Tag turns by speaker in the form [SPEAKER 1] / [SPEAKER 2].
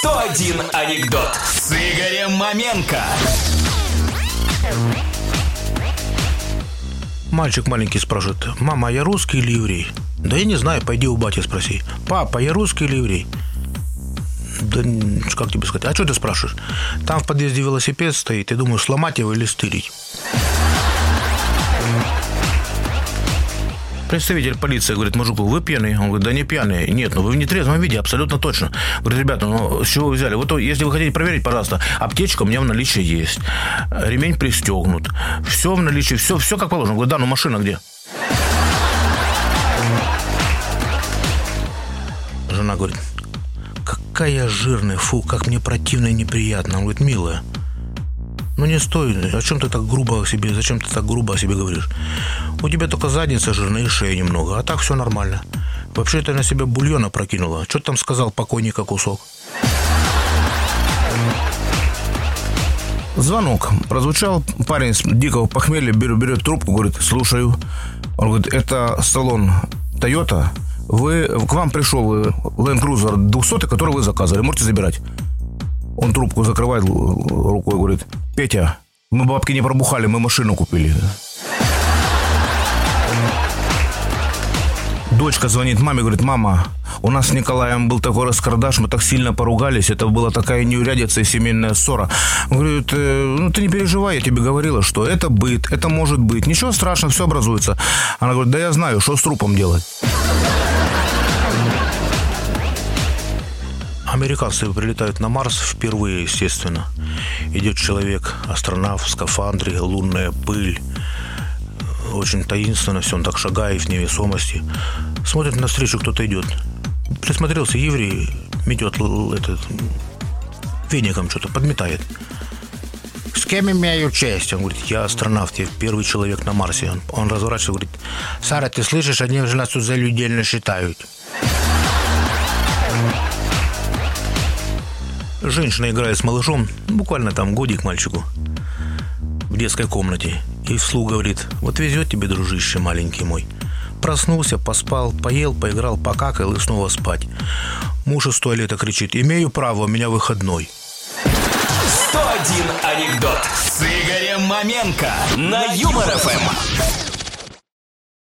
[SPEAKER 1] 101 анекдот с Игорем Маменко.
[SPEAKER 2] Мальчик маленький спрашивает, мама, а я русский или еврей? Да я не знаю, пойди у бати спроси. Папа, я русский или еврей? Да как тебе сказать? А что ты спрашиваешь? Там в подъезде велосипед стоит, и думаю, сломать его или стырить. Представитель полиции говорит мужику, вы пьяный? Он говорит, да не пьяный. Нет, ну вы в нетрезвом виде, абсолютно точно. Говорит, ребята, ну с чего вы взяли? Вот если вы хотите проверить, пожалуйста, аптечка у меня в наличии есть. Ремень пристегнут. Все в наличии, все, все как положено. Он говорит, да, ну машина где? Жена говорит, какая жирная, фу, как мне противно и неприятно. Он говорит, милая, ну не стоит, о чем ты так грубо о себе, зачем ты так грубо о себе говоришь? У тебя только задница жирная и шея немного, а так все нормально. Вообще ты на себя бульона прокинула. Что там сказал покойника кусок?
[SPEAKER 3] Звонок. Прозвучал парень с дикого похмелья, берет, берет трубку, говорит, слушаю. Он говорит, это салон Toyota. Вы, к вам пришел э, Land Cruiser 200, который вы заказывали. Можете забирать. Он трубку закрывает рукой, говорит, Петя, мы бабки не пробухали, мы машину купили. Дочка звонит маме, говорит, мама, у нас с Николаем был такой раскардаш, мы так сильно поругались, это была такая неурядица и семейная ссора. Он говорит, «Э, ну ты не переживай, я тебе говорила, что это быт, это может быть, ничего страшного, все образуется. Она говорит, да я знаю, что с трупом делать.
[SPEAKER 2] Американцы прилетают на Марс впервые, естественно. Идет человек, астронавт в скафандре, лунная пыль. Очень таинственно все, он так шагает в невесомости. Смотрит навстречу, кто-то идет. Присмотрелся, еврей, метет этот, веником что-то, подметает. С кем имею честь? Он говорит, я астронавт, я первый человек на Марсе. Он, он разворачивается говорит, Сара, ты слышишь, они же нас тут за людей не считают. Женщина играет с малышом, буквально там годик мальчику, в детской комнате. И вслух говорит, вот везет тебе, дружище маленький мой. Проснулся, поспал, поел, поиграл, покакал и снова спать. Муж из туалета кричит, имею право, у меня выходной.
[SPEAKER 1] 101 анекдот с Игорем Маменко на Юмор ФМ.